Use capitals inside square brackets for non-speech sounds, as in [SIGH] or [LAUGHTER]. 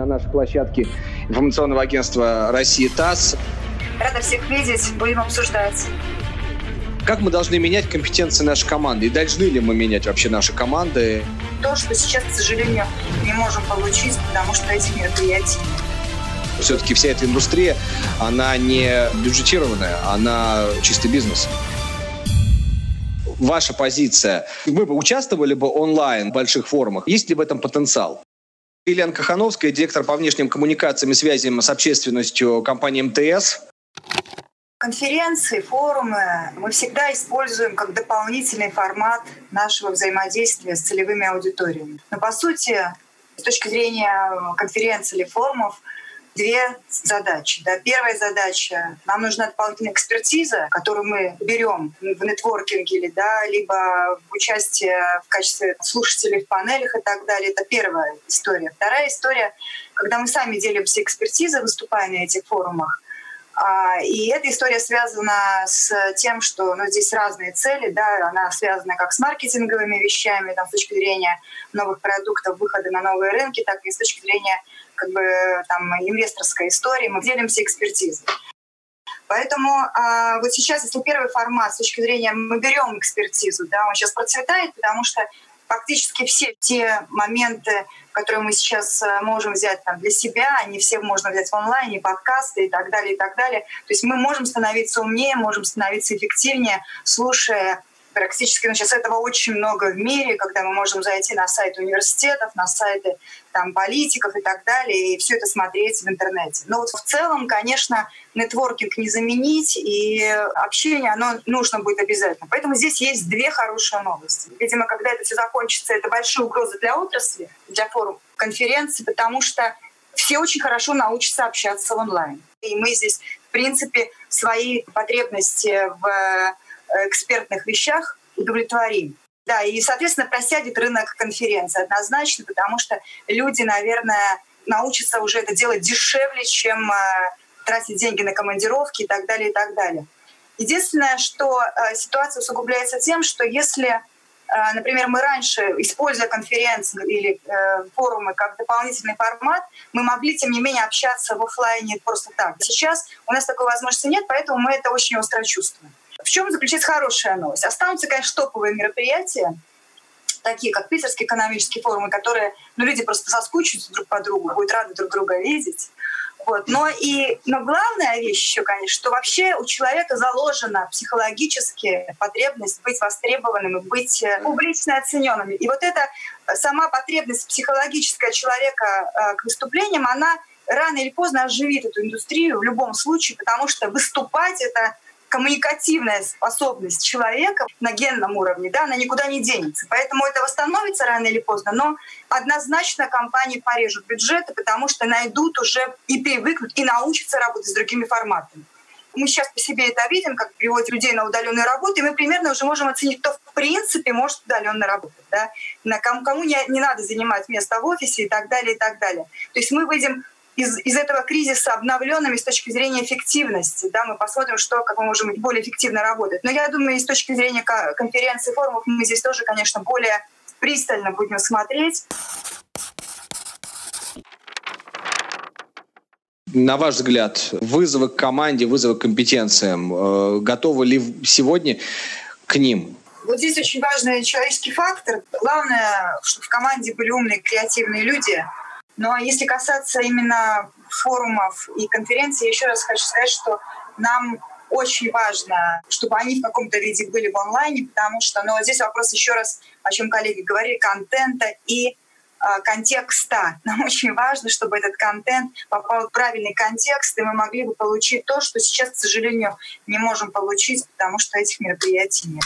на нашей площадке информационного агентства России ТАСС. Рада всех видеть, будем обсуждать. Как мы должны менять компетенции нашей команды? И должны ли мы менять вообще наши команды? То, что сейчас, к сожалению, не можем получить, потому что эти мероприятия все-таки вся эта индустрия, она не бюджетированная, она чистый бизнес ваша позиция? Вы бы участвовали бы онлайн в больших форумах? Есть ли в этом потенциал? Елена Кахановская, директор по внешним коммуникациям и связям с общественностью компании МТС. Конференции, форумы мы всегда используем как дополнительный формат нашего взаимодействия с целевыми аудиториями. Но по сути, с точки зрения конференций или форумов, две задачи. Да. Первая задача — нам нужна дополнительная экспертиза, которую мы берем в нетворкинге да, либо в участии в качестве слушателей в панелях и так далее. Это первая история. Вторая история, когда мы сами делимся экспертизой, выступая на этих форумах, а, и эта история связана с тем, что ну, здесь разные цели, да, она связана как с маркетинговыми вещами, там, с точки зрения новых продуктов, выхода на новые рынки, так и с точки зрения как бы там инвесторской истории, мы делимся экспертизой. Поэтому а, вот сейчас, если первый формат с точки зрения мы берем экспертизу, да, он сейчас процветает, потому что фактически все те моменты, которые мы сейчас э, можем взять там, для себя, они все можно взять в онлайне, подкасты и так далее, и так далее. То есть мы можем становиться умнее, можем становиться эффективнее, слушая практически ну, сейчас этого очень много в мире, когда мы можем зайти на сайты университетов, на сайты там, политиков и так далее, и все это смотреть в интернете. Но вот в целом, конечно, нетворкинг не заменить, и общение, оно нужно будет обязательно. Поэтому здесь есть две хорошие новости. Видимо, когда это все закончится, это большая угроза для отрасли, для форум конференции, потому что все очень хорошо научатся общаться онлайн. И мы здесь, в принципе, свои потребности в экспертных вещах удовлетворим. Да, и, соответственно, просядет рынок конференции однозначно, потому что люди, наверное, научатся уже это делать дешевле, чем э, тратить деньги на командировки и так далее, и так далее. Единственное, что э, ситуация усугубляется тем, что если, э, например, мы раньше, используя конференции или э, форумы как дополнительный формат, мы могли, тем не менее, общаться в офлайне просто так. Сейчас у нас такой возможности нет, поэтому мы это очень остро чувствуем. В чем заключается хорошая новость? Останутся, конечно, топовые мероприятия, такие как Питерский экономический форум, которые ну, люди просто соскучатся друг по другу, будут рады друг друга видеть. Вот. Но, и, но главная вещь еще, конечно, что вообще у человека заложена психологически потребность быть востребованным и быть э, публично оцененным. И вот эта сама потребность психологическая человека э, к выступлениям, она рано или поздно оживит эту индустрию в любом случае, потому что выступать — это коммуникативная способность человека на генном уровне, да, она никуда не денется. Поэтому это восстановится рано или поздно, но однозначно компании порежут бюджеты, потому что найдут уже и привыкнут, и научатся работать с другими форматами. Мы сейчас по себе это видим, как приводят людей на удаленную работу, и мы примерно уже можем оценить, кто в принципе может удаленно работать. Да? На кому, кому не, не надо занимать место в офисе и так далее, и так далее. То есть мы выйдем из, из этого кризиса обновленными с точки зрения эффективности. Да, мы посмотрим, что, как мы можем более эффективно работать. Но я думаю, и с точки зрения конференции, форумов, мы здесь тоже, конечно, более пристально будем смотреть. На ваш взгляд, вызовы к команде, вызовы к компетенциям, э, готовы ли сегодня к ним? Вот здесь очень важный человеческий фактор. Главное, чтобы в команде были умные, креативные люди, ну а если касаться именно форумов и конференций, еще раз хочу сказать, что нам очень важно, чтобы они в каком-то виде были в онлайне, потому что, ну, здесь вопрос еще раз, о чем коллеги говорили, контента и э, контекста. Нам [LAUGHS] очень важно, чтобы этот контент попал в правильный контекст, и мы могли бы получить то, что сейчас, к сожалению, не можем получить, потому что этих мероприятий нет.